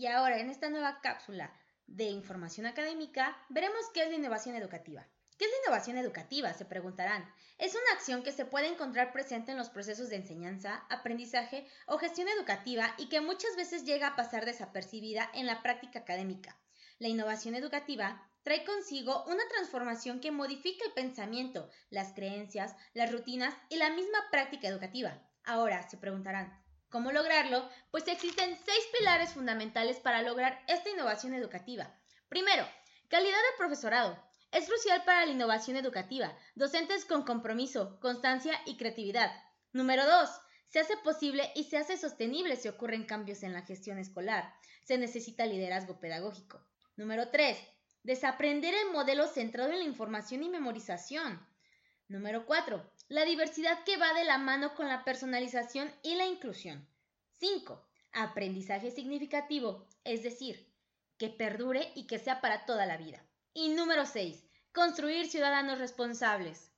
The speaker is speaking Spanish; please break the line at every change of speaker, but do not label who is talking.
Y ahora, en esta nueva cápsula de información académica, veremos qué es la innovación educativa. ¿Qué es la innovación educativa? Se preguntarán. Es una acción que se puede encontrar presente en los procesos de enseñanza, aprendizaje o gestión educativa y que muchas veces llega a pasar desapercibida en la práctica académica. La innovación educativa trae consigo una transformación que modifica el pensamiento, las creencias, las rutinas y la misma práctica educativa. Ahora, se preguntarán, ¿cómo lograrlo? Pues existen seis pilares fundamentales para lograr esta innovación educativa. Primero, calidad del profesorado. Es crucial para la innovación educativa, docentes con compromiso, constancia y creatividad. Número 2. Se hace posible y se hace sostenible si ocurren cambios en la gestión escolar. Se necesita liderazgo pedagógico. Número 3. Desaprender el modelo centrado en la información y memorización. Número 4. La diversidad que va de la mano con la personalización y la inclusión. 5. Aprendizaje significativo, es decir, que perdure y que sea para toda la vida. Y número 6. Construir ciudadanos responsables.